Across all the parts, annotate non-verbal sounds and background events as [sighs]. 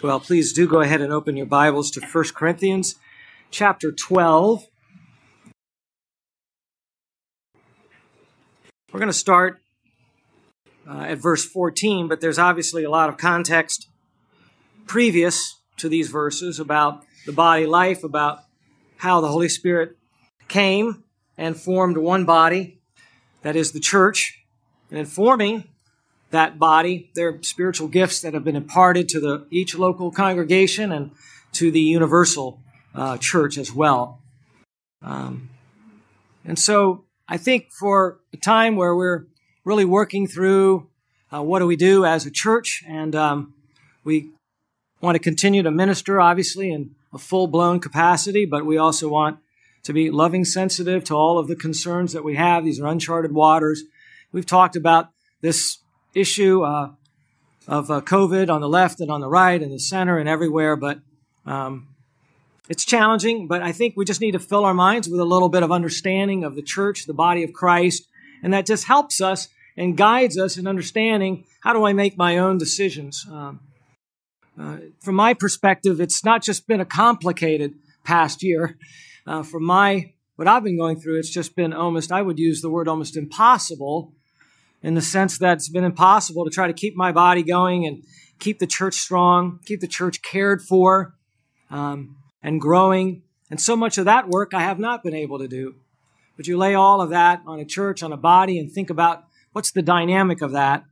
Well, please do go ahead and open your Bibles to 1 Corinthians chapter 12. We're going to start uh, at verse 14, but there's obviously a lot of context previous to these verses about the body life, about how the Holy Spirit came and formed one body, that is the church, and in forming that body, their spiritual gifts that have been imparted to the, each local congregation and to the universal uh, church as well. Um, and so I think for a time where we're really working through uh, what do we do as a church, and um, we want to continue to minister, obviously, in a full blown capacity, but we also want to be loving, sensitive to all of the concerns that we have. These are uncharted waters. We've talked about this issue uh, of uh, COVID on the left and on the right and the center and everywhere, but um, it's challenging. But I think we just need to fill our minds with a little bit of understanding of the church, the body of Christ, and that just helps us and guides us in understanding how do I make my own decisions. Um, uh, from my perspective, it's not just been a complicated past year. Uh, from my what I've been going through, it's just been almost, I would use the word almost impossible in the sense that it's been impossible to try to keep my body going and keep the church strong, keep the church cared for um, and growing. And so much of that work I have not been able to do. But you lay all of that on a church, on a body, and think about what's the dynamic of that.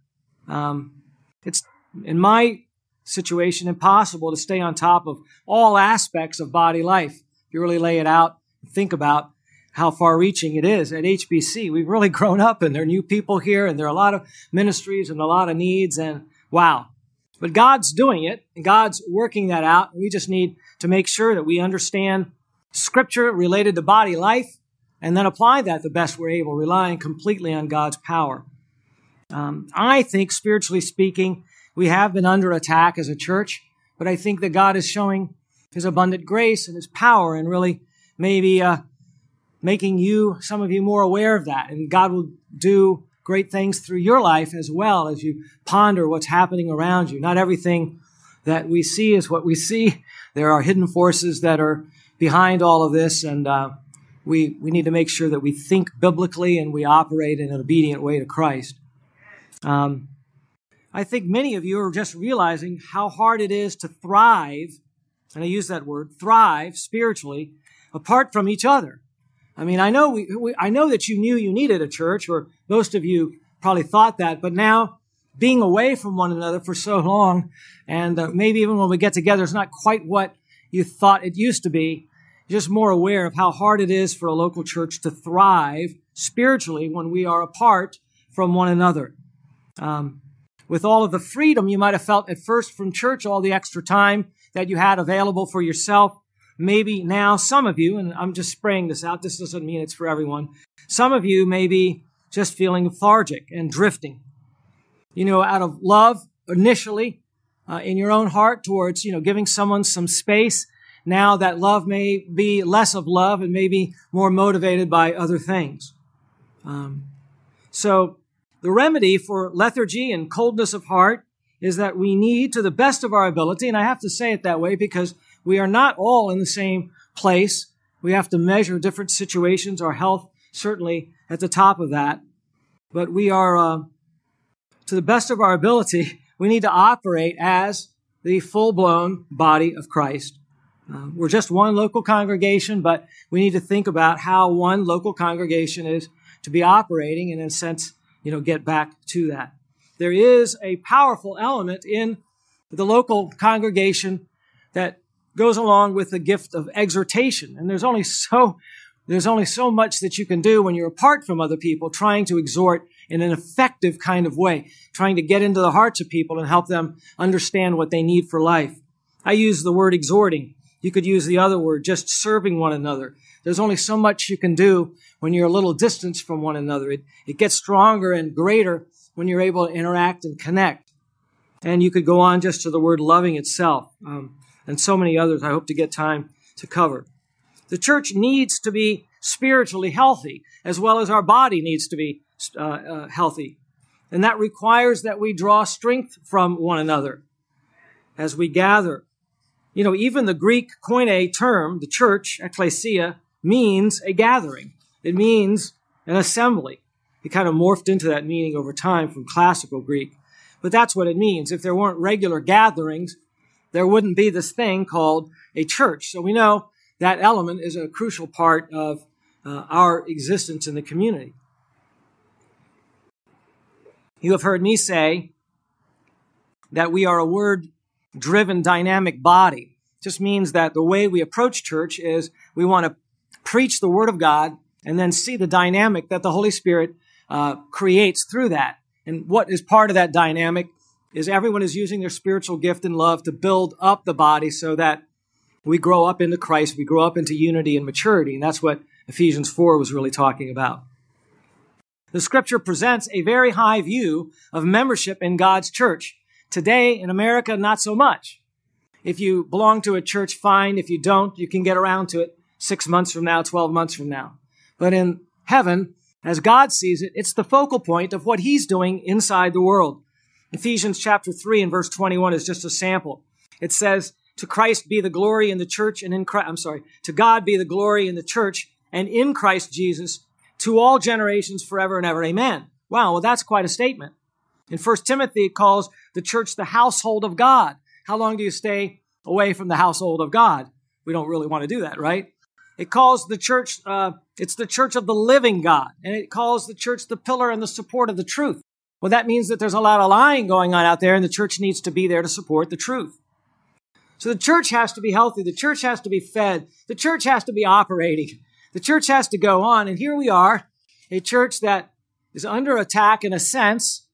Um, it's, in my situation, impossible to stay on top of all aspects of body life. If you really lay it out, think about how far reaching it is at HBC. We've really [laughs] grown up and there are new people here and there are a lot of ministries and a lot of needs and wow. But God's doing it and God's working that out. We just need to make sure that we understand scripture related to body life and then apply that the best we're able, relying completely on God's power. Um, I think, spiritually speaking, we have been under attack as a church, but I think that God is showing His abundant grace and His power and really maybe uh, making you, some of you, more aware of that. And God will do great things through your life as well as you ponder what's happening around you. Not everything that we see is what we see. There are hidden forces that are behind all of this, and uh, we, we need to make sure that we think biblically and we operate in an obedient way to Christ. Um, I think many of you are just realizing how hard it is to thrive, and I use that word, thrive spiritually, apart from each other. I mean, I know we, we, I know that you knew you needed a church, or most of you probably thought that, but now being away from one another for so long, and uh, maybe even when we get together, it's not quite what you thought it used to be. You're just more aware of how hard it is for a local church to thrive spiritually when we are apart from one another. Um, with all of the freedom you might have felt at first from church, all the extra time that you had available for yourself, maybe now some of you, and I'm just spraying this out, this doesn't mean it's for everyone. Some of you may be just feeling lethargic and drifting. You know, out of love initially uh, in your own heart towards, you know, giving someone some space. Now that love may be less of love and maybe more motivated by other things. Um, so the remedy for lethargy and coldness of heart is that we need, to the best of our ability, and I have to say it that way because we are not all in the same place. We have to measure different situations, our health certainly at the top of that. But we are, uh, to the best of our ability, [laughs] we need to operate as the full blown body of Christ. Uh, we're just one local congregation, but we need to think about how one local congregation is to be operating and in a sense, you know, get back to that. There is a powerful element in the local congregation that goes along with the gift of exhortation. And there's only so, there's only so much that you can do when you're apart from other people trying to exhort in an effective kind of way, trying to get into the hearts of people and help them understand what they need for life. I use the word exhorting. You could use the other word, just serving one another. There's only so much you can do when you're a little distance from one another. It, it gets stronger and greater when you're able to interact and connect. And you could go on just to the word loving itself. Um, and so many others I hope to get time to cover. The church needs to be spiritually healthy as well as our body needs to be uh, uh, healthy. And that requires that we draw strength from one another. as we gather. You know, even the Greek koine term, the church, ecclesia, means a gathering. It means an assembly. It kind of morphed into that meaning over time from classical Greek. But that's what it means. If there weren't regular gatherings, there wouldn't be this thing called a church. So we know that element is a crucial part of uh, our existence in the community. You have heard me say that we are a word driven dynamic body. It just means that the way we approach church is we want to preach the word of God and then see the dynamic that the Holy Spirit uh, creates through that. And what is part of that dynamic is everyone is using their spiritual gift and love to build up the body so that we grow up into Christ, we grow up into unity and maturity. And that's what Ephesians 4 was really talking about. The scripture presents a very high view of membership in God's church. Today in America, not so much. If you belong to a church, fine. If you don't, you can get around to it six months from now, 12 months from now. But in heaven, as God sees it, it's the focal point of what He's doing inside the world. Ephesians chapter 3 and verse 21 is just a sample. It says, To Christ be the glory in the church and in Christ, I'm sorry, to God be the glory in the church and in Christ Jesus to all generations forever and ever. Amen. Wow, well, that's quite a statement. In 1 Timothy, it calls the church the household of God. How long do you stay away from the household of God? We don't really want to do that, right? It calls the church, uh, it's the church of the living God, and it calls the church the pillar and the support of the truth. Well, that means that there's a lot of lying going on out there, and the church needs to be there to support the truth. So the church has to be healthy. The church has to be fed. The church has to be operating. The church has to go on. And here we are, a church that is under attack in a sense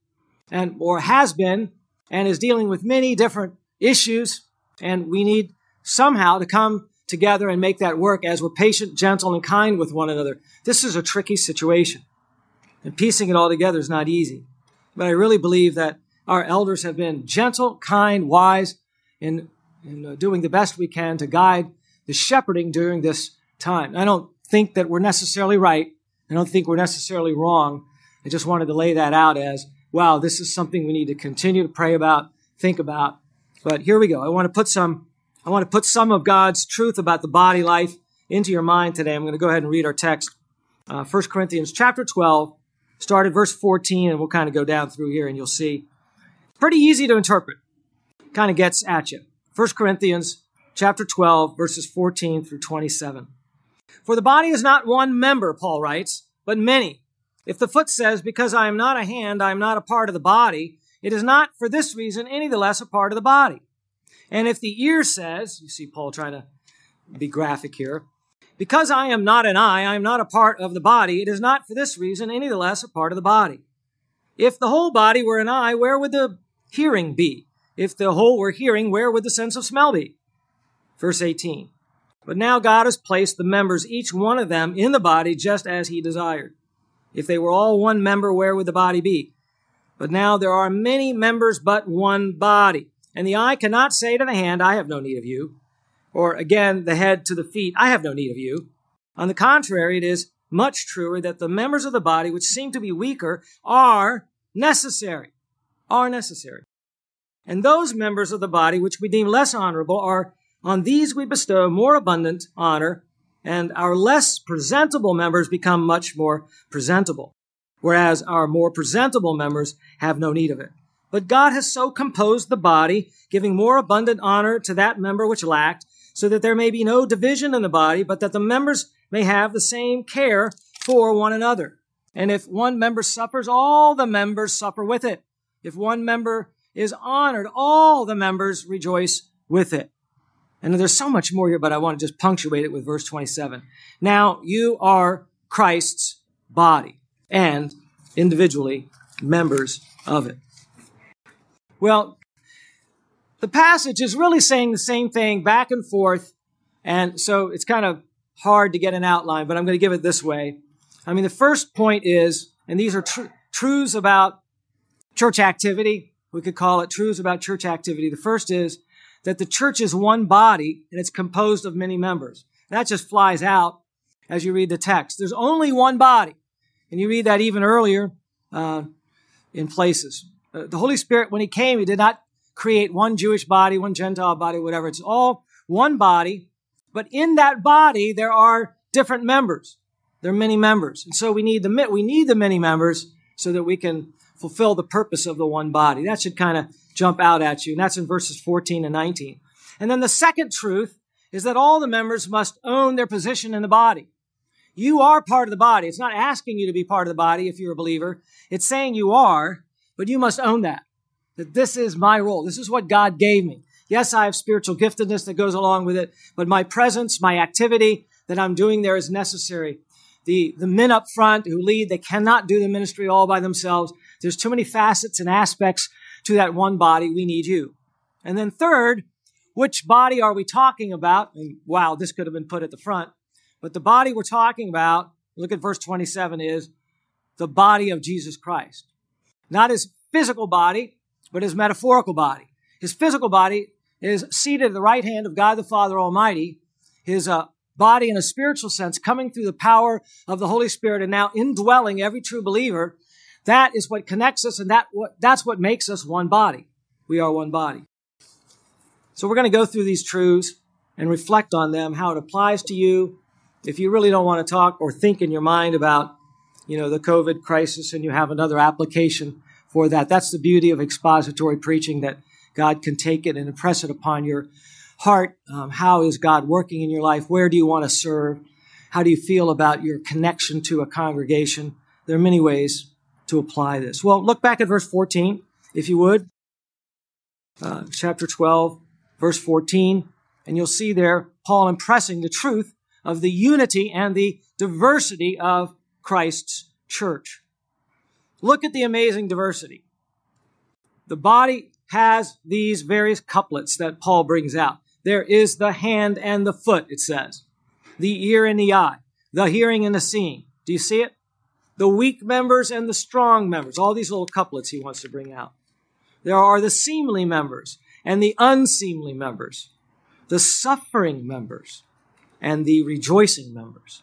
and or has been and is dealing with many different issues and we need somehow to come together and make that work as we're patient gentle and kind with one another this is a tricky situation and piecing it all together is not easy but i really believe that our elders have been gentle kind wise in, in uh, doing the best we can to guide the shepherding during this time i don't think that we're necessarily right i don't think we're necessarily wrong i just wanted to lay that out as wow, this is something we need to continue to pray about, think about. But here we go. I want to put some, I want to put some of God's truth about the body life into your mind today. I'm going to go ahead and read our text. Uh, 1 Corinthians chapter 12, start at verse 14, and we'll kind of go down through here and you'll see. Pretty easy to interpret. Kind of gets at you. 1 Corinthians chapter 12, verses 14 through 27. For the body is not one member, Paul writes, but many. If the foot says, Because I am not a hand, I am not a part of the body, it is not for this reason any the less a part of the body. And if the ear says, you see Paul trying to be graphic here, because I am not an eye, I am not a part of the body, it is not for this reason any the less a part of the body. If the whole body were an eye, where would the hearing be? If the whole were hearing, where would the sense of smell be? Verse 18. But now God has placed the members, each one of them, in the body just as he desired. If they were all one member, where would the body be? But now there are many members, but one body. And the eye cannot say to the hand, I have no need of you. Or again, the head to the feet, I have no need of you. On the contrary, it is much truer that the members of the body, which seem to be weaker, are necessary. Are necessary. And those members of the body which we deem less honorable are on these we bestow more abundant honor, and our less presentable members become much more presentable, whereas our more presentable members have no need of it. But God has so composed the body, giving more abundant honor to that member which lacked, so that there may be no division in the body, but that the members may have the same care for one another. And if one member suffers, all the members suffer with it. If one member is honored, all the members rejoice with it. And there's so much more here, but I want to just punctuate it with verse 27. Now you are Christ's body and individually members of it. Well, the passage is really saying the same thing back and forth. And so it's kind of hard to get an outline, but I'm going to give it this way. I mean, the first point is, and these are tr- truths about church activity. We could call it truths about church activity. The first is that the church is one body and it's composed of many members. That just flies out as you read the text. There's only one body. And you read that even earlier uh, in places. Uh, the Holy Spirit, when He came, He did not create one Jewish body, one Gentile body, whatever. It's all one body, but in that body, there are different members. There are many members. And so we need the, we need the many members so that we can fulfill the purpose of the one body. That should kind of jump out at you. And that's in verses 14 and 19. And then the second truth is that all the members must own their position in the body. You are part of the body. It's not asking you to be part of the body if you're a believer. It's saying you are, but you must own that. That this is my role. This is what God gave me. Yes, I have spiritual giftedness that goes along with it, but my presence, my activity that I'm doing there is necessary. The, the men up front who lead, they cannot do the ministry all by themselves. There's too many facets and aspects to that one body. We need you. And then third, which body are we talking about? And wow, this could have been put at the front. But the body we're talking about, look at verse 27, is the body of Jesus Christ. Not his physical body, but his metaphorical body. His physical body is seated at the right hand of God the Father Almighty. His uh, body, in a spiritual sense, coming through the power of the Holy Spirit and now indwelling every true believer. That is what connects us, and that that's what makes us one body. We are one body. So we're going to go through these truths and reflect on them, how it applies to you. If you really don't want to talk or think in your mind about, you know, the COVID crisis and you have another application for that, that's the beauty of expository preaching that God can take it and impress it upon your heart. Um, how is God working in your life? Where do you want to serve? How do you feel about your connection to a congregation? There are many ways to apply this. Well, look back at verse 14, if you would. Uh, chapter 12 verse 14, and you'll see there Paul impressing the truth of the unity and the diversity of Christ's church. Look at the amazing diversity. The body has these various couplets that Paul brings out. There is the hand and the foot, it says, the ear and the eye, the hearing and the seeing. Do you see it? The weak members and the strong members. All these little couplets he wants to bring out. There are the seemly members and the unseemly members, the suffering members, and the rejoicing members.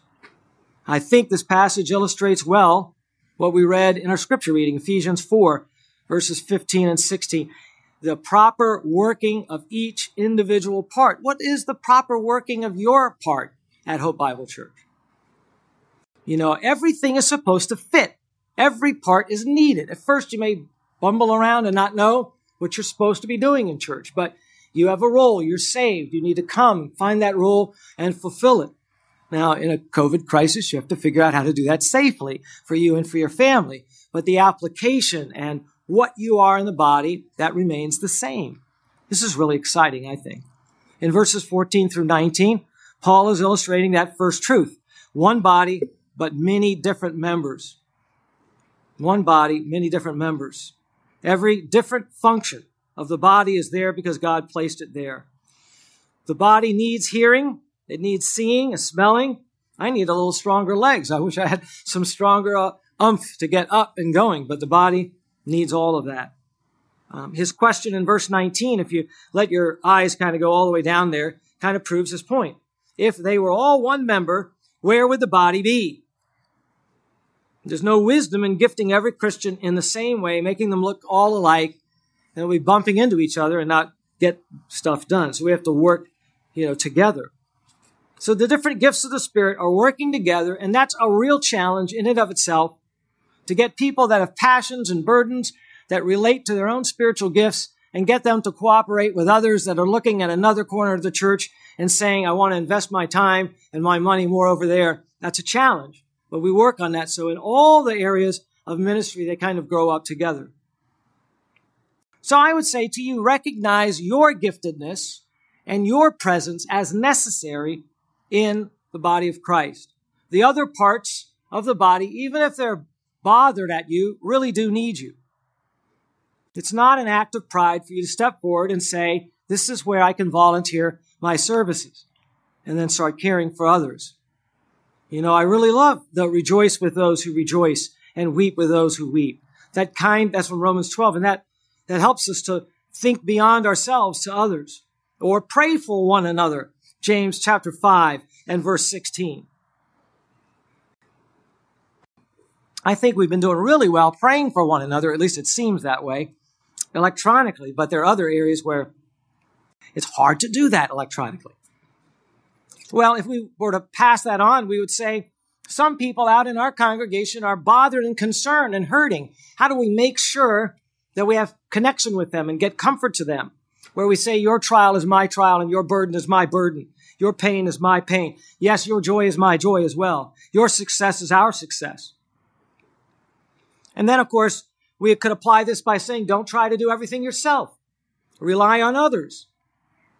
I think this passage illustrates well what we read in our scripture reading, Ephesians 4, verses 15 and 16. The proper working of each individual part. What is the proper working of your part at Hope Bible Church? You know, everything is supposed to fit. Every part is needed. At first, you may bumble around and not know what you're supposed to be doing in church, but you have a role. You're saved. You need to come, find that role, and fulfill it. Now, in a COVID crisis, you have to figure out how to do that safely for you and for your family. But the application and what you are in the body, that remains the same. This is really exciting, I think. In verses 14 through 19, Paul is illustrating that first truth. One body, but many different members. One body, many different members. Every different function of the body is there because God placed it there. The body needs hearing. It needs seeing and smelling. I need a little stronger legs. I wish I had some stronger uh, umph to get up and going, but the body needs all of that. Um, his question in verse 19, if you let your eyes kind of go all the way down there, kind of proves his point. If they were all one member, where would the body be? There's no wisdom in gifting every Christian in the same way, making them look all alike, and we bumping into each other and not get stuff done. So we have to work, you know, together. So the different gifts of the Spirit are working together, and that's a real challenge in and of itself to get people that have passions and burdens that relate to their own spiritual gifts and get them to cooperate with others that are looking at another corner of the church and saying, I want to invest my time and my money more over there. That's a challenge. But we work on that. So in all the areas of ministry, they kind of grow up together. So I would say to you, recognize your giftedness and your presence as necessary in the body of Christ. The other parts of the body, even if they're bothered at you, really do need you. It's not an act of pride for you to step forward and say, this is where I can volunteer my services and then start caring for others. You know, I really love the rejoice with those who rejoice and weep with those who weep. That kind, that's from Romans 12. And that, that helps us to think beyond ourselves to others or pray for one another. James chapter 5 and verse 16. I think we've been doing really well praying for one another. At least it seems that way. electronically, but there are other areas where it's hard to do that electronically. Well, if we were to pass that on, we would say some people out in our congregation are bothered and concerned and hurting. How do we make sure that we have connection with them and get comfort to them? Where we say, Your trial is my trial and your burden is my burden. Your pain is my pain. Yes, your joy is my joy as well. Your success is our success. And then, of course, we could apply this by saying, don't try to do everything yourself. Rely on others.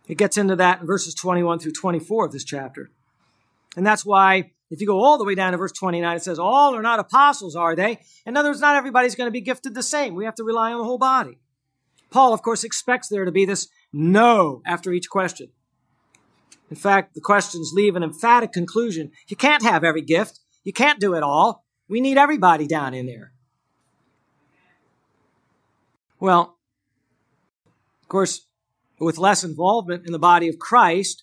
It gets into that in verses 21 through 24 of this chapter. And that's why, if you go all the way down to verse 29, it says, All are not apostles, are they? In other words, not everybody's going to be gifted the same. We have to rely on the whole body. Paul, of course, expects there to be this no after each question. In fact, the questions leave an emphatic conclusion. You can't have every gift. You can't do it all. We need everybody down in there. Well, of course, with less involvement in the body of Christ,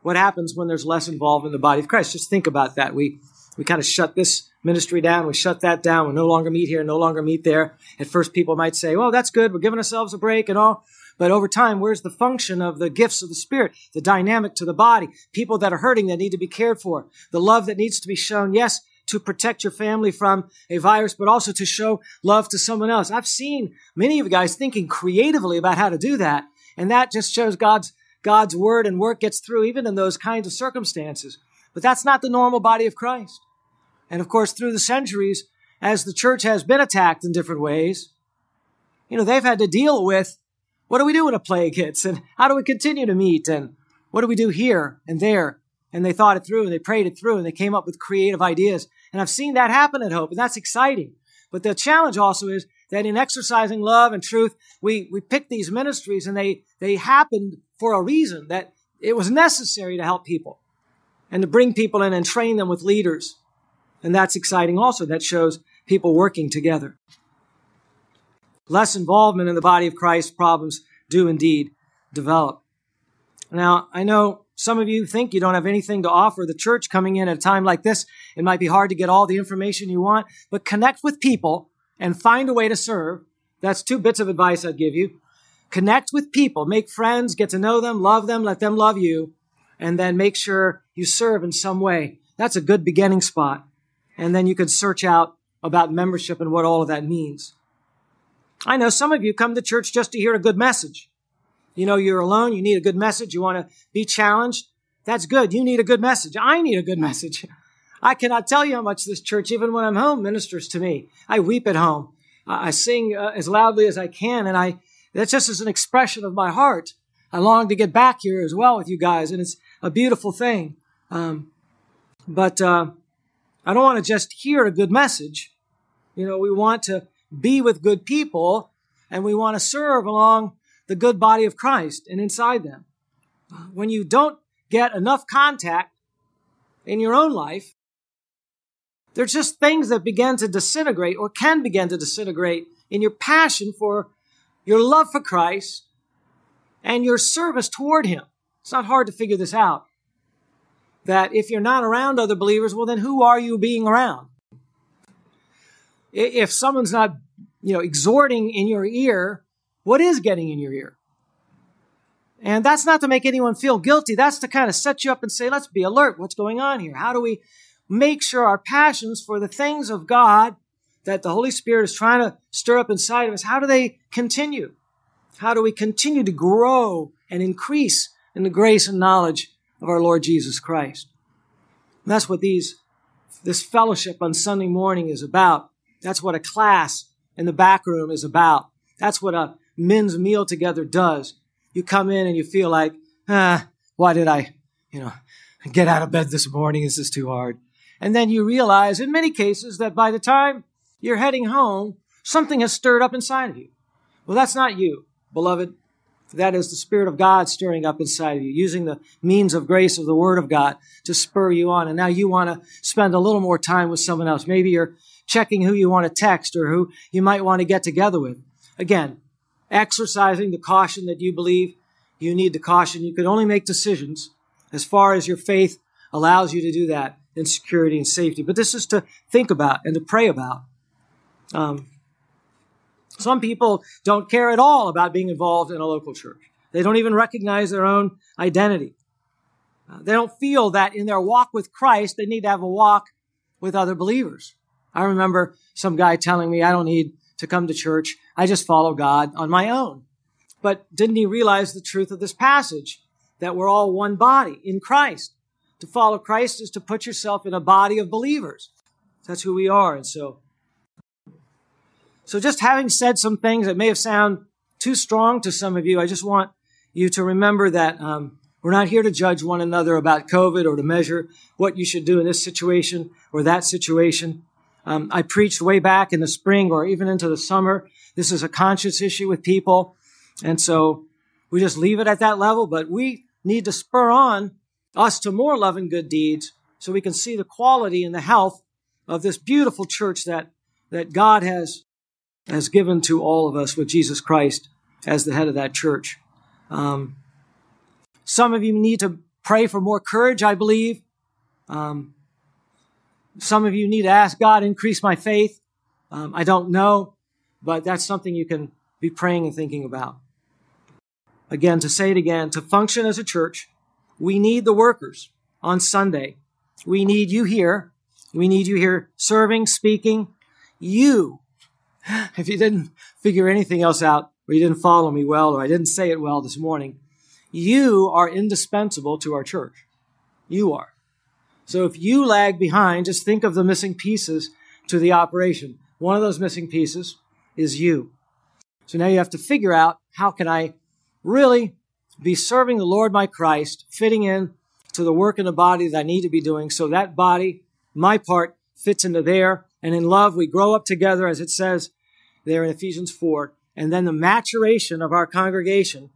what happens when there's less involvement in the body of Christ? Just think about that. We we kind of shut this ministry down. We shut that down. We no longer meet here, no longer meet there. At first, people might say, well, that's good. We're giving ourselves a break and all. But over time, where's the function of the gifts of the Spirit, the dynamic to the body, people that are hurting that need to be cared for, the love that needs to be shown? Yes, to protect your family from a virus, but also to show love to someone else. I've seen many of you guys thinking creatively about how to do that. And that just shows God's, God's word and work gets through even in those kinds of circumstances. But that's not the normal body of Christ. And of course, through the centuries, as the church has been attacked in different ways, you know, they've had to deal with what do we do when a plague hits and how do we continue to meet and what do we do here and there? And they thought it through and they prayed it through and they came up with creative ideas. And I've seen that happen at Hope and that's exciting. But the challenge also is that in exercising love and truth, we, we pick these ministries and they, they happened for a reason that it was necessary to help people and to bring people in and train them with leaders. And that's exciting also. That shows people working together. Less involvement in the body of Christ problems do indeed develop. Now, I know some of you think you don't have anything to offer the church coming in at a time like this. It might be hard to get all the information you want, but connect with people and find a way to serve. That's two bits of advice I'd give you. Connect with people, make friends, get to know them, love them, let them love you, and then make sure you serve in some way. That's a good beginning spot. And then you can search out about membership and what all of that means. I know some of you come to church just to hear a good message. You know, you're alone, you need a good message, you want to be challenged. That's good. You need a good message. I need a good message. [laughs] I cannot tell you how much this church, even when I'm home, ministers to me. I weep at home. I sing uh, as loudly as I can, and I that's just as an expression of my heart. I long to get back here as well with you guys, and it's a beautiful thing. Um, but uh, I don't want to just hear a good message. You know, we want to be with good people and we want to serve along the good body of Christ and inside them. When you don't get enough contact in your own life, there's just things that begin to disintegrate or can begin to disintegrate in your passion for your love for Christ and your service toward Him. It's not hard to figure this out. That if you're not around other believers, well, then who are you being around? If someone's not, you know, exhorting in your ear, what is getting in your ear? And that's not to make anyone feel guilty. That's to kind of set you up and say, let's be alert. What's going on here? How do we make sure our passions for the things of God that the Holy Spirit is trying to stir up inside of us, how do they continue? How do we continue to grow and increase in the grace and knowledge of our Lord Jesus Christ? And that's what these, this fellowship on Sunday morning is about. That's what a class in the back room is about. That's what a men's meal together does. You come in and you feel like, ah, why did I, you know, get out of bed this morning? Is this is too hard. And then you realize in many cases that by the time you're heading home, something has stirred up inside of you. Well, that's not you, beloved. That is the Spirit of God stirring up inside of you, using the means of grace of the Word of God to spur you on. And now you want to spend a little more time with someone else. Maybe you're checking who you want to text or who you might want to get together with. Again, exercising the caution that you believe you need the caution. You can only make decisions as far as your faith allows you to do that in security and safety. But this is to think about and to pray about. Um, Some people don't care at all about being involved in a local church. They don't even recognize their own identity. Uh, they don't feel that in their walk with Christ, they need to have a walk with other believers. I remember some guy telling me, I don't need to come to church. I just follow God on my own. But didn't he realize the truth of this passage? That we're all one body in Christ. To follow Christ is to put yourself in a body of believers. That's who we are. And so, so just having said some things that may have sound too strong to some of you, I just want you to remember that um, we're not here to judge one another about COVID or to measure what you should do in this situation or that situation. Um, I preached way back in the spring or even into the summer. This is a conscious issue with people. And so we just leave it at that level, but we need to spur on us to more love and good deeds so we can see the quality and the health of this beautiful church that, that God has, has given to all of us with Jesus Christ as the head of that church. Um, some of you need to pray for more courage, I believe. Um, some of you need to ask God, increase my faith. Um, I don't know, but that's something you can be praying and thinking about. Again, to say it again, to function as a church, we need the workers on Sunday. We need you here. We need you here serving, speaking. You, [sighs] if you didn't figure anything else out, or you didn't follow me well, or I didn't say it well this morning, you are indispensable to our church. You are. So if you lag behind, just think of the missing pieces to the operation. One of those missing pieces is you. So now you have to figure out how can I really be serving the Lord my Christ, fitting in to the work in the body that I need to be doing so that body, my part, fits into there. And in love, we grow up together, as it says there in Ephesians 4. And then the maturation of our congregation,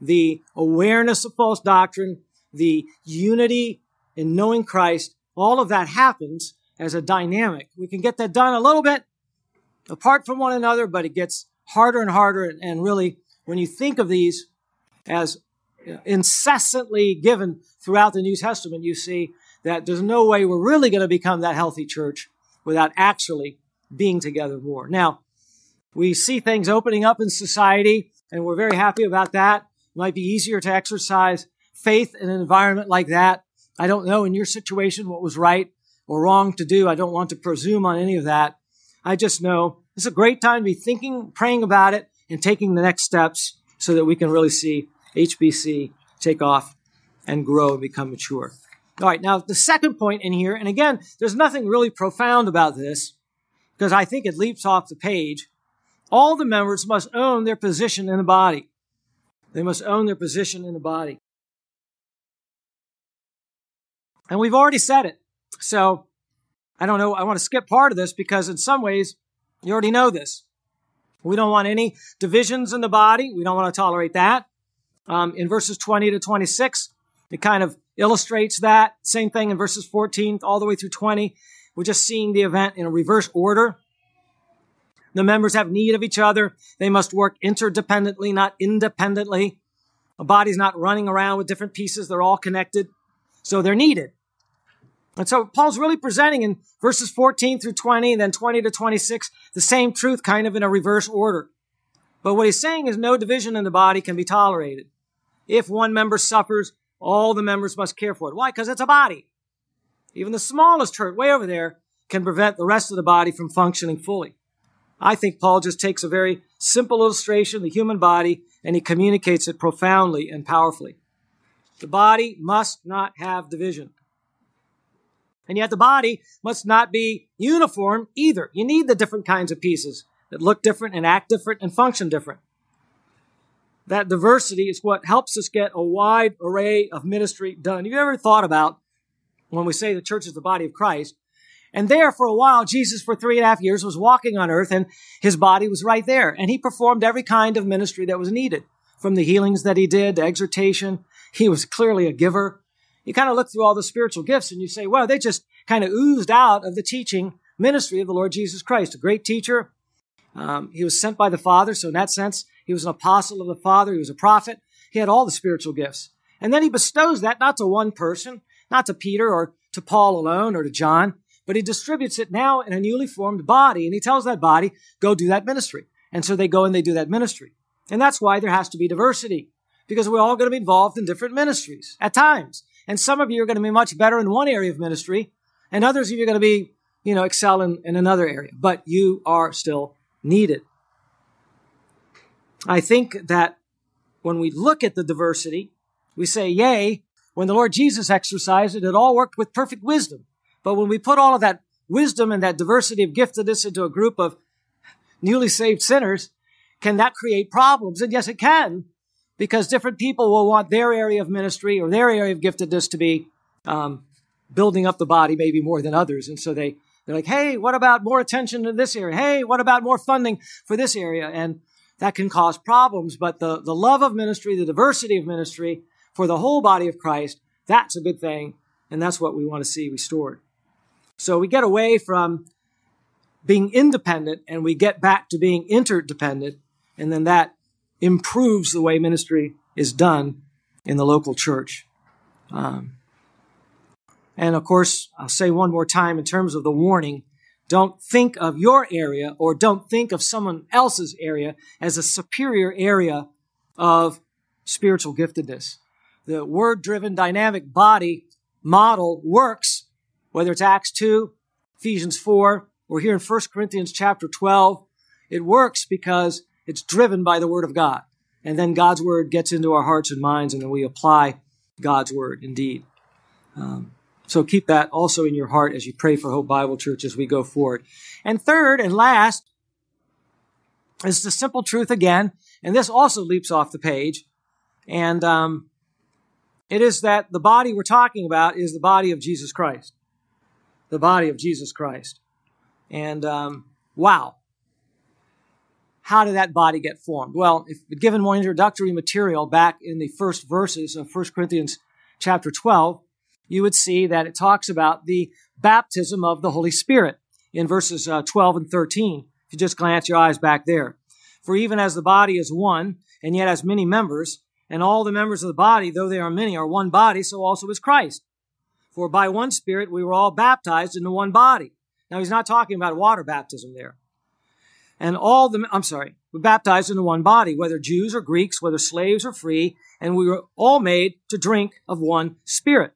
the awareness of false doctrine, the unity in knowing Christ, all of that happens as a dynamic. We can get that done a little bit apart from one another, but it gets harder and harder. And really, when you think of these as uh, incessantly given throughout the New Testament, you see that there's no way we're really going to become that healthy church without actually being together more. Now, we see things opening up in society, and we're very happy about that. It might be easier to exercise faith in an environment like that. I don't know in your situation what was right or wrong to do. I don't want to presume on any of that. I just know it's a great time to be thinking, praying about it, and taking the next steps so that we can really see HBC take off and grow and become mature. All right, now the second point in here, and again, there's nothing really profound about this because I think it leaps off the page. All the members must own their position in the body. They must own their position in the body. And we've already said it. So I don't know. I want to skip part of this because in some ways you already know this. We don't want any divisions in the body. We don't want to tolerate that. Um, in verses 20 to 26, it kind of illustrates that. Same thing in verses 14 all the way through 20. We're just seeing the event in a reverse order. The members have need of each other. They must work interdependently, not independently. A body's not running around with different pieces. They're all connected. So they're needed. And so Paul's really presenting in verses 14 through 20 and then 20 to 26 the same truth kind of in a reverse order. But what he's saying is no division in the body can be tolerated. If one member suffers, all the members must care for it. Why? Because it's a body. Even the smallest hurt way over there can prevent the rest of the body from functioning fully. I think Paul just takes a very simple illustration, the human body, and he communicates it profoundly and powerfully. The body must not have division. And yet the body must not be uniform either. You need the different kinds of pieces that look different and act different and function different. That diversity is what helps us get a wide array of ministry done. Have you ever thought about when we say the church is the body of Christ? And there for a while, Jesus for three and a half years was walking on earth and his body was right there. And he performed every kind of ministry that was needed from the healings that he did to exhortation. He was clearly a giver you kind of look through all the spiritual gifts and you say, well, they just kind of oozed out of the teaching ministry of the Lord Jesus Christ. A great teacher. Um, he was sent by the Father. So in that sense, he was an apostle of the Father. He was a prophet. He had all the spiritual gifts. And then he bestows that not to one person, not to Peter or to Paul alone or to John, but he distributes it now in a newly formed body. And he tells that body, go do that ministry. And so they go and they do that ministry. And that's why there has to be diversity because we're all going to be involved in different ministries at times. And some of you are going to be much better in one area of ministry and others of you are going to be, you know, excel in, in another area, but you are still needed. I think that when we look at the diversity, we say, yay, when the Lord Jesus exercised it, it all worked with perfect wisdom. But when we put all of that wisdom and that diversity of giftedness into a group of newly saved sinners, can that create problems? And yes, it can, because different people will want their area of ministry or their area of giftedness to be um, building up the body maybe more than others. And so they, they're like, hey, what about more attention to this area? Hey, what about more funding for this area? And that can cause problems. But the, the love of ministry, the diversity of ministry for the whole body of Christ, that's a good thing. And that's what we want to see restored. So we get away from being independent and we get back to being interdependent. And then that improves the way ministry is done in the local church. Um, and of course, I'll say one more time in terms of the warning don't think of your area or don't think of someone else's area as a superior area of spiritual giftedness. The word driven dynamic body model works whether it's Acts 2, Ephesians 4, or here in 1 Corinthians chapter 12, it works because it's driven by the Word of God. And then God's Word gets into our hearts and minds, and then we apply God's Word indeed. Um, so keep that also in your heart as you pray for Hope Bible Church as we go forward. And third and last is the simple truth again, and this also leaps off the page. And um, it is that the body we're talking about is the body of Jesus Christ the body of Jesus Christ. And um, wow, how did that body get formed? Well, if given more introductory material back in the first verses of 1 Corinthians chapter 12, you would see that it talks about the baptism of the Holy Spirit in verses uh, 12 and 13. If you just glance your eyes back there. For even as the body is one, and yet has many members, and all the members of the body, though they are many, are one body, so also is Christ. For by one Spirit we were all baptized into one body. Now he's not talking about water baptism there. And all the, I'm sorry, we're baptized into one body, whether Jews or Greeks, whether slaves or free, and we were all made to drink of one Spirit.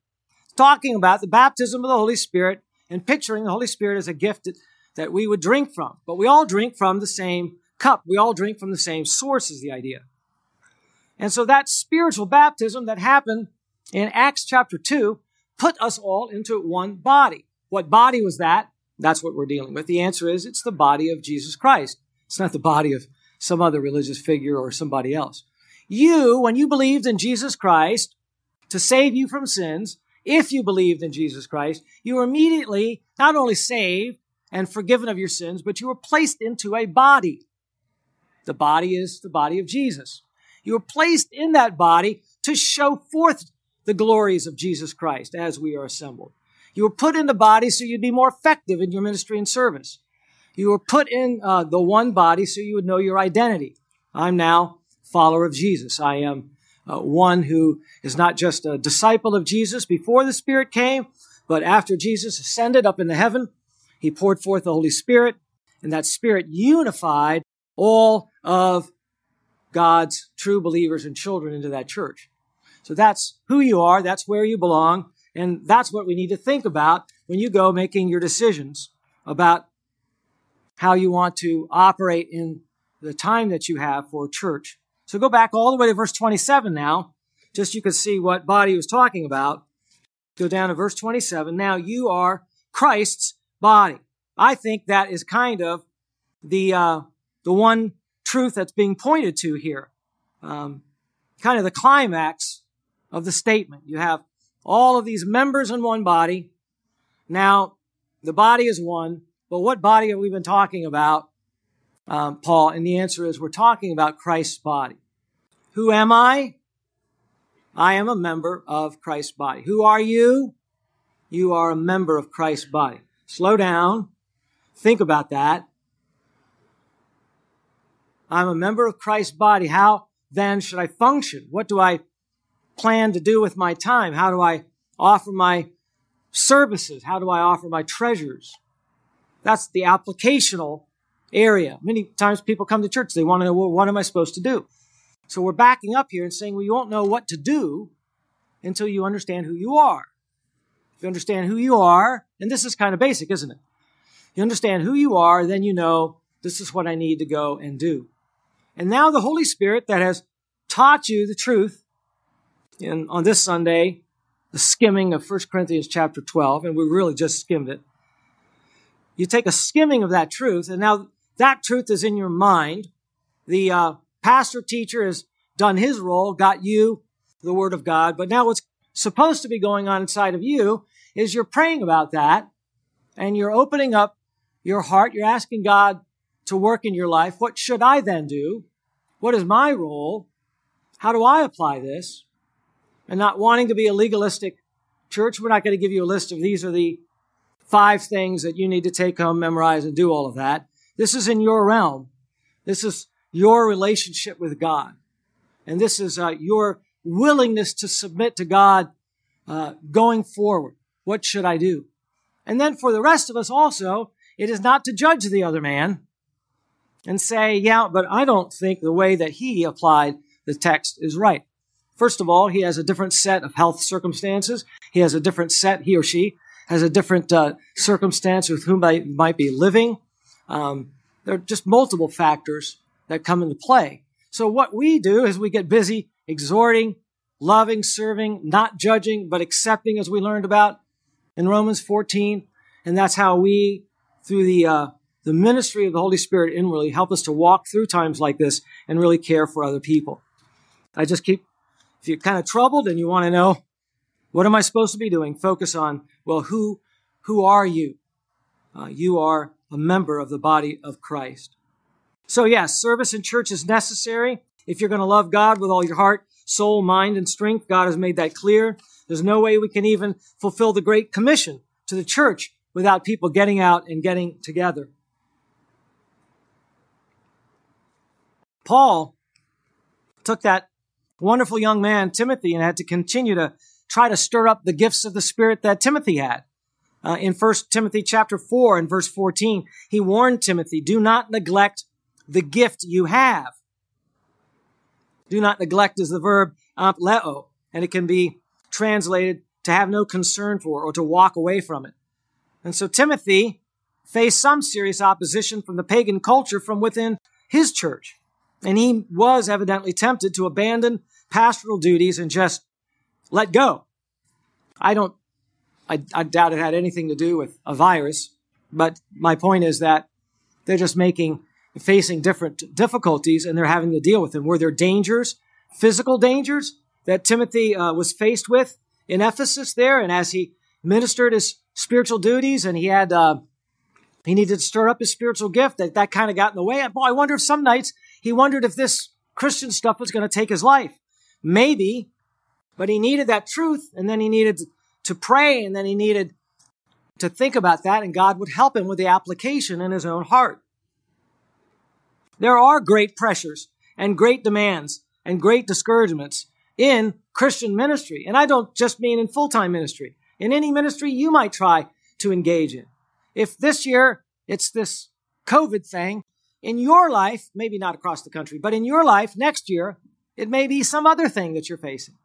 talking about the baptism of the Holy Spirit and picturing the Holy Spirit as a gift that, that we would drink from. But we all drink from the same cup. We all drink from the same source is the idea. And so that spiritual baptism that happened in Acts chapter 2 put us all into one body. What body was that? That's what we're dealing with. The answer is it's the body of Jesus Christ. It's not the body of some other religious figure or somebody else. You, when you believed in Jesus Christ to save you from sins, if you believed in Jesus Christ, you were immediately not only saved and forgiven of your sins, but you were placed into a body. The body is the body of Jesus. You were placed in that body to show forth the glories of Jesus Christ as we are assembled. You were put in the body so you'd be more effective in your ministry and service. You were put in uh, the one body so you would know your identity. I'm now follower of Jesus. I am uh, one who is not just a disciple of Jesus before the Spirit came, but after Jesus ascended up into heaven, he poured forth the Holy Spirit, and that Spirit unified all of God's true believers and children into that church. So that's who you are. That's where you belong. And that's what we need to think about when you go making your decisions about how you want to operate in the time that you have for church. So go back all the way to verse 27 now, just you can see what body was talking about. Go down to verse 27. Now you are Christ's body. I think that is kind of the, uh, the one truth that's being pointed to here. Um, kind of the climax of the statement. You have all of these members in one body. Now, the body is one, but what body have we been talking about, um, Paul? And the answer is we're talking about Christ's body. Who am I? I am a member of Christ's body. Who are you? You are a member of Christ's body. Slow down. Think about that. I'm a member of Christ's body. How then should I function? What do I plan to do with my time? How do I offer my services? How do I offer my treasures? That's the applicational area. Many times people come to church, they want to know, well, what am I supposed to do? So we're backing up here and saying, well, you won't know what to do until you understand who you are. If you understand who you are, and this is kind of basic, isn't it? You understand who you are, then you know this is what I need to go and do. And now the Holy Spirit that has taught you the truth in, on this Sunday, the skimming of 1 Corinthians chapter 12, and we really just skimmed it. You take a skimming of that truth, and now that truth is in your mind. The uh, pastor teacher has done his role, got you the Word of God, but now what's supposed to be going on inside of you is you're praying about that, and you're opening up your heart. You're asking God to work in your life. What should I then do? What is my role? How do I apply this? And not wanting to be a legalistic church, we're not going to give you a list of these are the five things that you need to take home, memorize, and do all of that. This is in your realm. This is your relationship with God. And this is uh, your willingness to submit to God uh, going forward. What should I do? And then for the rest of us also, it is not to judge the other man and say, yeah, but I don't think the way that he applied the text is right. First of all, he has a different set of health circumstances. He has a different set, he or she has a different uh, circumstance with whom they might be living. Um, there are just multiple factors that come into play. So what we do is we get busy exhorting, loving, serving, not judging, but accepting, as we learned about in Romans 14. And that's how we, through the uh, the ministry of the Holy Spirit inwardly help us to walk through times like this and really care for other people. I just keep, if you're kind of troubled and you want to know, what am I supposed to be doing? Focus on, well, who, who are you? Uh, you are a member of the body of Christ. So yes, service in church is necessary. If you're going to love God with all your heart, soul, mind, and strength, God has made that clear. There's no way we can even fulfill the Great Commission to the church without people getting out and getting together. Paul took that wonderful young man, Timothy, and had to continue to try to stir up the gifts of the Spirit that Timothy had. Uh, in 1 Timothy chapter 4 and verse 14, he warned Timothy, do not neglect the gift you have. Do not neglect is the verb ameleo, and it can be translated to have no concern for or to walk away from it. And so Timothy faced some serious opposition from the pagan culture from within his church. And he was evidently tempted to abandon pastoral duties and just let go. I don't, I, I doubt it had anything to do with a virus, but my point is that they're just making, facing different difficulties and they're having to deal with them. Were there dangers, physical dangers that Timothy uh, was faced with in Ephesus there? And as he ministered his spiritual duties and he had, uh, he needed to stir up his spiritual gift that, that kind of got in the way. Boy, I wonder if some nights he wondered if this Christian stuff was going to take his life. Maybe, but he needed that truth and then he needed to pray and then he needed to think about that and God would help him with the application in his own heart. There are great pressures and great demands and great discouragements in Christian ministry. And I don't just mean in full-time ministry. In any ministry you might try to engage in. If this year it's this COVID thing, in your life, maybe not across the country, but in your life next year, it may be some other thing that you're facing.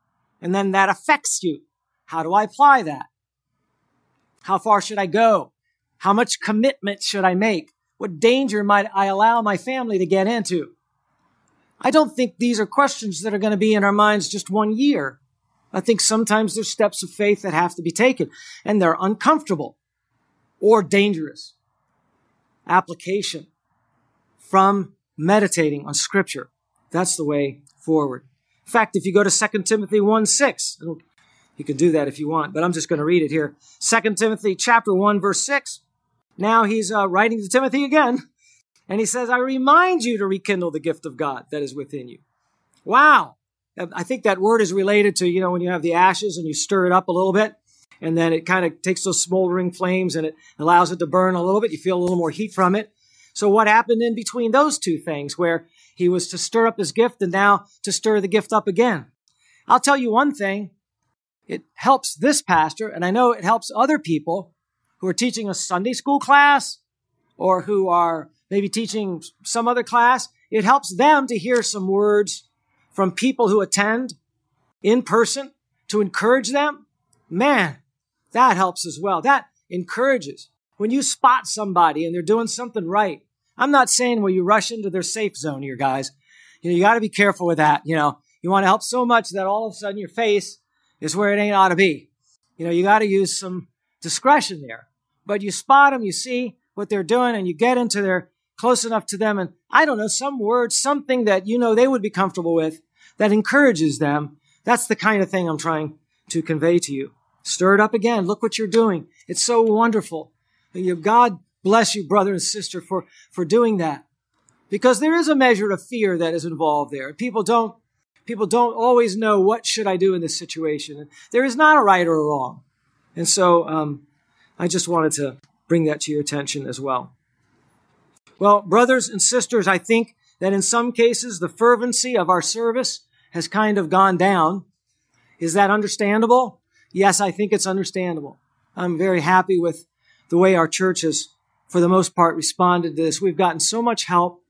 And then that affects you. How do I apply that? How far should I go? How much commitment should I make? What danger might I allow my family to get into? I don't think these are questions that are going to be in our minds just one year. I think sometimes there's steps of faith that have to be taken and they're uncomfortable or dangerous. Application from meditating on scripture. That's the way forward. In fact, if you go to 2 Timothy 1 6, you can do that if you want, but I'm just going to read it here. 2 Timothy chapter 1 verse 6. Now he's uh, writing to Timothy again, and he says, I remind you to rekindle the gift of God that is within you. Wow. I think that word is related to, you know, when you have the ashes and you stir it up a little bit, and then it kind of takes those smoldering flames and it allows it to burn a little bit. You feel a little more heat from it. So what happened in between those two things where he was to stir up his gift and now to stir the gift up again? I'll tell you one thing. It helps this pastor, and I know it helps other people who are teaching a Sunday school class or who are maybe teaching some other class, it helps them to hear some words from people who attend in person to encourage them. Man, that helps as well. That encourages. When you spot somebody and they're doing something right, I'm not saying well you rush into their safe zone here, guys. You know, you got to be careful with that. You know, you want to help so much that all of a sudden your face is where it ain't ought to be. You know, you got to use some discretion there. But you spot them, you see what they're doing, and you get into their close enough to them, and I don't know, some word, something that you know they would be comfortable with that encourages them. That's the kind of thing I'm trying to convey to you. Stir it up again. Look what you're doing. It's so wonderful. God bless you, brother and sister, for, for doing that. Because there is a measure of fear that is involved there. People don't, people don't always know what should I do in this situation. There is not a right or a wrong. And so, um, I just wanted to bring that to your attention as well. Well, brothers and sisters, I think that in some cases the fervency of our service has kind of gone down. Is that understandable? Yes, I think it's understandable. I'm very happy with the way our church has, for the most part, responded to this. We've gotten so much help,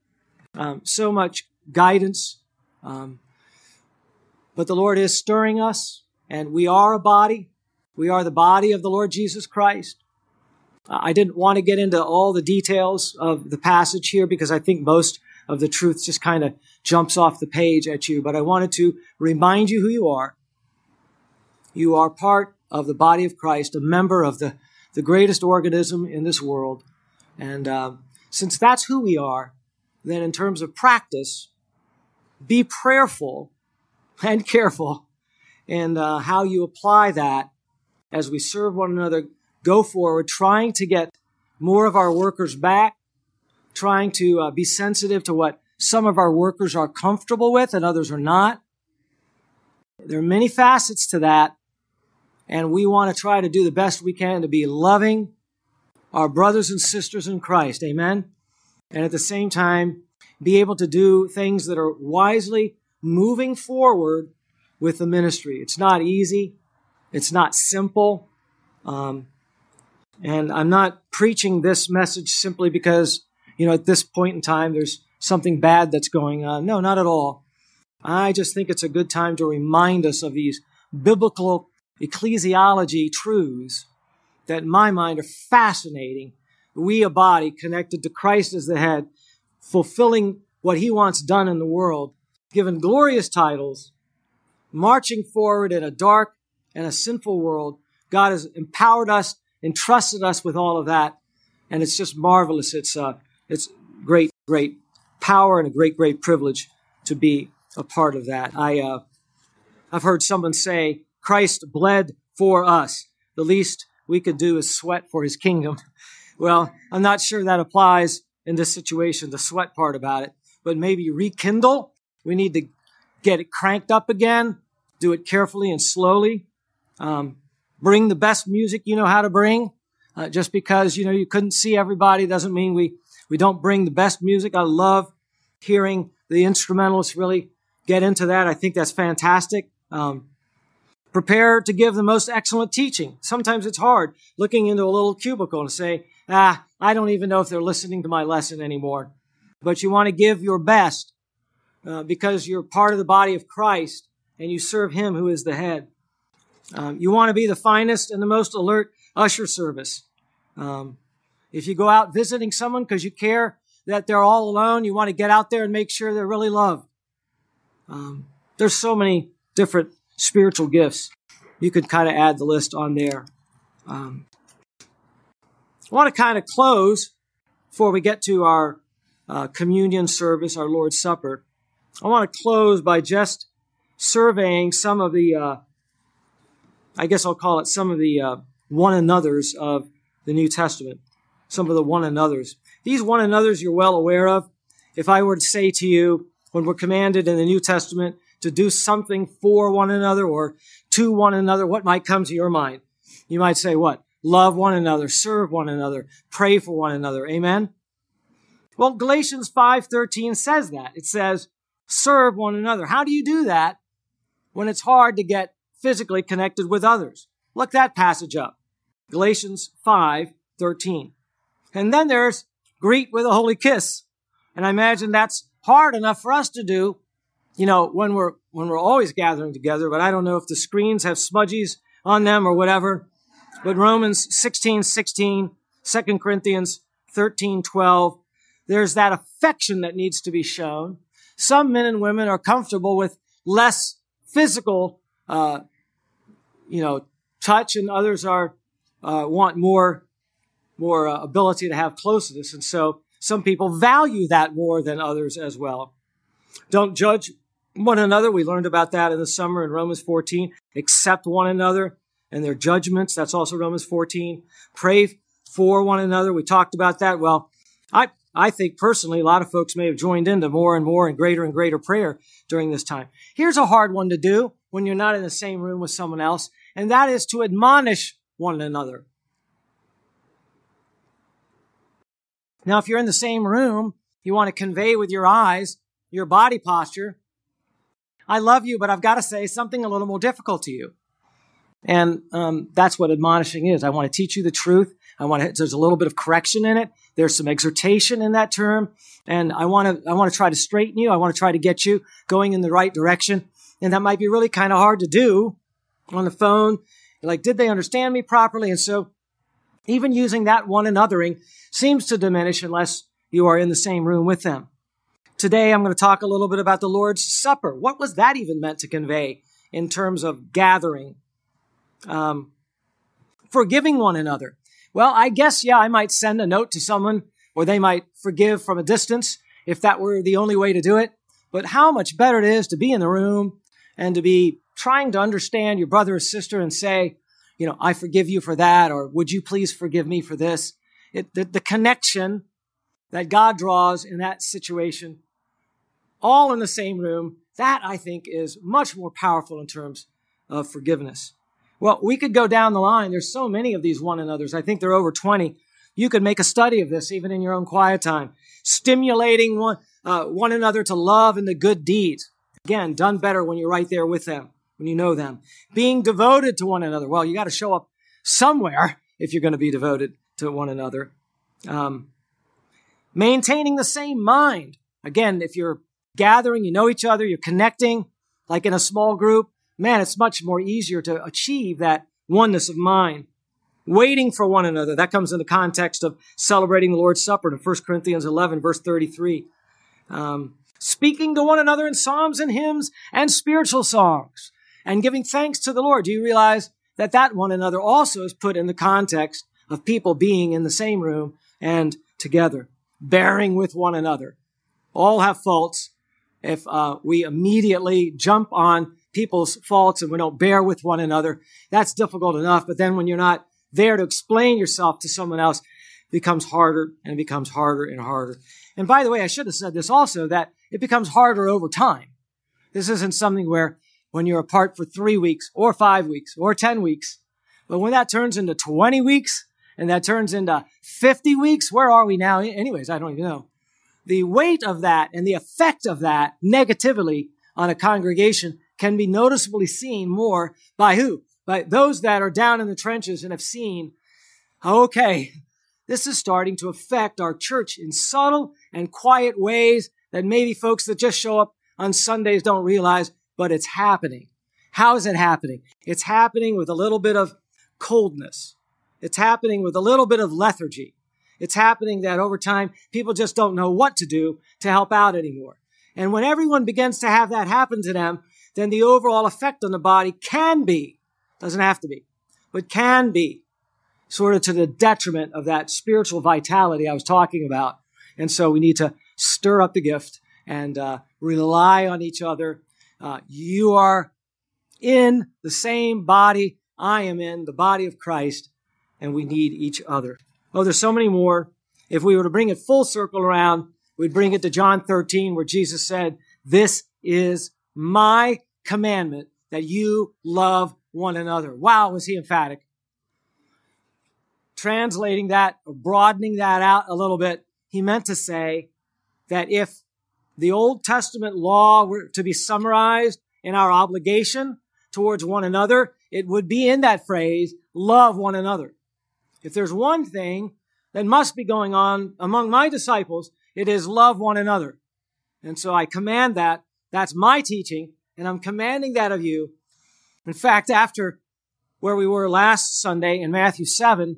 um, so much guidance. Um, but the Lord is stirring us, and we are a body. We are the body of the Lord Jesus Christ. I didn't want to get into all the details of the passage here because I think most of the truth just kind of jumps off the page at you, but I wanted to remind you who you are. You are part of the body of Christ, a member of the, the greatest organism in this world. And uh, since that's who we are, then in terms of practice, be prayerful and careful in uh, how you apply that as we serve one another. Go forward, trying to get more of our workers back, trying to uh, be sensitive to what some of our workers are comfortable with and others are not. There are many facets to that. And we want to try to do the best we can to be loving our brothers and sisters in Christ. Amen. And at the same time, be able to do things that are wisely moving forward with the ministry. It's not easy. It's not simple. Um, and I'm not preaching this message simply because, you know, at this point in time, there's something bad that's going on. No, not at all. I just think it's a good time to remind us of these biblical ecclesiology truths that in my mind are fascinating. We, a body connected to Christ as the head, fulfilling what he wants done in the world, given glorious titles, marching forward in a dark and a sinful world. God has empowered us, entrusted us with all of that, and it's just marvelous. It's uh, it's great, great power and a great, great privilege to be a part of that. I uh, I've heard someone say Christ bled for us. The least we could do is sweat for his kingdom. [laughs] Well, I'm not sure that applies in this situation, the sweat part about it, but maybe rekindle. We need to get it cranked up again, do it carefully and slowly. Um, bring the best music you know how to bring. Uh, just because, you know, you couldn't see everybody doesn't mean we, we don't bring the best music. I love hearing the instrumentalists really get into that. I think that's fantastic. Um, Prepare to give the most excellent teaching. Sometimes it's hard looking into a little cubicle and say, ah, I don't even know if they're listening to my lesson anymore. But you want to give your best uh, because you're part of the body of Christ and you serve Him who is the head. Um, you want to be the finest and the most alert usher service. Um, if you go out visiting someone because you care that they're all alone, you want to get out there and make sure they're really loved. Um, there's so many different spiritual gifts. You could kind of add the list on there. Um, I want to kind of close before we get to our uh, communion service, our Lord's Supper. I want to close by just surveying some of the, uh, I guess I'll call it some of the uh, one another's of the New Testament. Some of the one another's. These one another's you're well aware of. If I were to say to you, when we're commanded in the New Testament to do something for one another or to one another, what might come to your mind? You might say, what? Love one another, serve one another, pray for one another. Amen? Well, Galatians 5.13 says that. It says, serve one another. How do you do that when it's hard to get physically connected with others? Look that passage up. Galatians 5.13. And then there's greet with a holy kiss. And I imagine that's hard enough for us to do, you know, when we're, when we're always gathering together, but I don't know if the screens have smudges on them or whatever. But Romans 16, 16, 2 Corinthians 13, 12, there's that affection that needs to be shown. Some men and women are comfortable with less physical, uh, you know, touch, and others are uh, want more more uh, ability to have closeness, and so some people value that more than others as well. Don't judge one another. We learned about that in the summer in Romans 14. Accept one another and their judgments. That's also Romans 14. Pray for one another. We talked about that. Well, I, I think personally, a lot of folks may have joined into more and more and greater and greater prayer during this time. Here's a hard one to do when you're not in the same room with someone else, and that is to admonish one another. Now, if you're in the same room, you want to convey with your eyes, your body posture, I love you, but I've got to say something a little more difficult to you. And um, that's what admonishing is. I want to teach you the truth. I want to, there's a little bit of correction in it. There's some exhortation in that term. And I want to, I want to try to straighten you. I want to try to get you going in the right direction. And that might be really kind of hard to do on the phone. Like, did they understand me properly? And so even using that one anothering seems to diminish unless you are in the same room with them. Today, I'm going to talk a little bit about the Lord's Supper. What was that even meant to convey in terms of gathering? Um, forgiving one another. Well, I guess, yeah, I might send a note to someone or they might forgive from a distance if that were the only way to do it. But how much better it is to be in the room and to be trying to understand your brother or sister and say, you know, I forgive you for that, or would you please forgive me for this? It, the, the connection that God draws in that situation, all in the same room, that I think is much more powerful in terms of forgiveness. Well, we could go down the line. There's so many of these one another's. I think there are over 20. You could make a study of this even in your own quiet time. Stimulating one, uh, one another to love and the good deeds. Again, done better when you're right there with them, when you know them. Being devoted to one another. Well, you got to show up somewhere if you're going to be devoted to one another. Um, maintaining the same mind. Again, if you're gathering, you know each other, you're connecting, like in a small group, man, it's much more easier to achieve that oneness of mind. Waiting for one another. That comes in the context of celebrating the Lord's Supper in 1 Corinthians 11, verse 33. Um, speaking to one another in psalms and hymns and spiritual songs and giving thanks to the Lord. Do you realize that that one another also is put in the context of people being in the same room and together, bearing with one another? All have faults. If uh, we immediately jump on people's faults and we don't bear with one another, that's difficult enough. But then when you're not there to explain yourself to someone else, it becomes harder and it becomes harder and harder. And by the way, I should have said this also that it becomes harder over time. This isn't something where when you're apart for three weeks or five weeks or 10 weeks, but when that turns into 20 weeks and that turns into 50 weeks, where are we now? Anyways, I don't even know. The weight of that and the effect of that negatively on a congregation can be noticeably seen more by who? By those that are down in the trenches and have seen, okay, this is starting to affect our church in subtle and quiet ways that maybe folks that just show up on Sundays don't realize, but it's happening. How is it happening? It's happening with a little bit of coldness. It's happening with a little bit of lethargy. It's happening that over time, people just don't know what to do to help out anymore. And when everyone begins to have that happen to them, then the overall effect on the body can be, doesn't have to be, but can be sort of to the detriment of that spiritual vitality I was talking about. And so we need to stir up the gift and uh, rely on each other. Uh, you are in the same body I am in, the body of Christ, and we need each other. Oh, there's so many more. If we were to bring it full circle around, we'd bring it to John 13, where Jesus said, This is my commandment that you love one another. Wow, was he emphatic. Translating that or broadening that out a little bit, he meant to say that if the Old Testament law were to be summarized in our obligation towards one another, it would be in that phrase, love one another. If there's one thing that must be going on among my disciples. It is love one another. And so I command that. That's my teaching, and I'm commanding that of you. In fact, after where we were last Sunday in Matthew 7,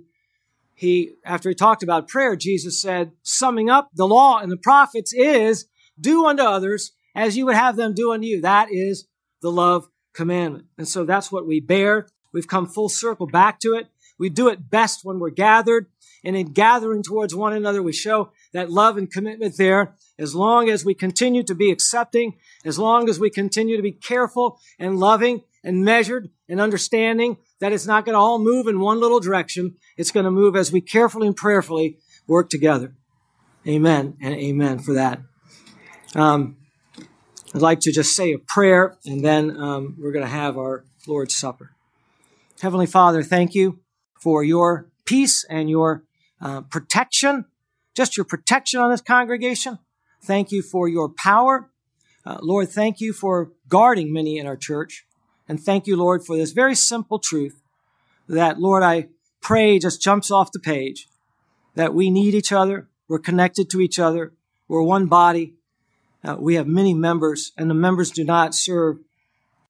he, after he talked about prayer, Jesus said, summing up the law and the prophets is do unto others as you would have them do unto you. That is the love commandment. And so that's what we bear. We've come full circle back to it. We do it best when we're gathered. And in gathering towards one another, we show that love and commitment there. As long as we continue to be accepting, as long as we continue to be careful and loving and measured and understanding that it's not going to all move in one little direction. It's going to move as we carefully and prayerfully work together. Amen and amen for that. Um, I'd like to just say a prayer and then um, we're going to have our Lord's Supper. Heavenly Father, thank you for your peace and your uh, protection, just your protection on this congregation. Thank you for your power. Uh, Lord, thank you for guarding many in our church. And thank you, Lord, for this very simple truth that, Lord, I pray just jumps off the page that we need each other. We're connected to each other. We're one body. Uh, we have many members, and the members do not serve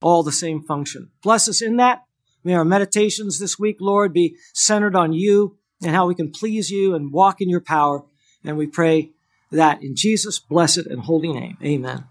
all the same function. Bless us in that. May our meditations this week, Lord, be centered on you and how we can please you and walk in your power. And we pray that in Jesus' blessed and holy name. Amen.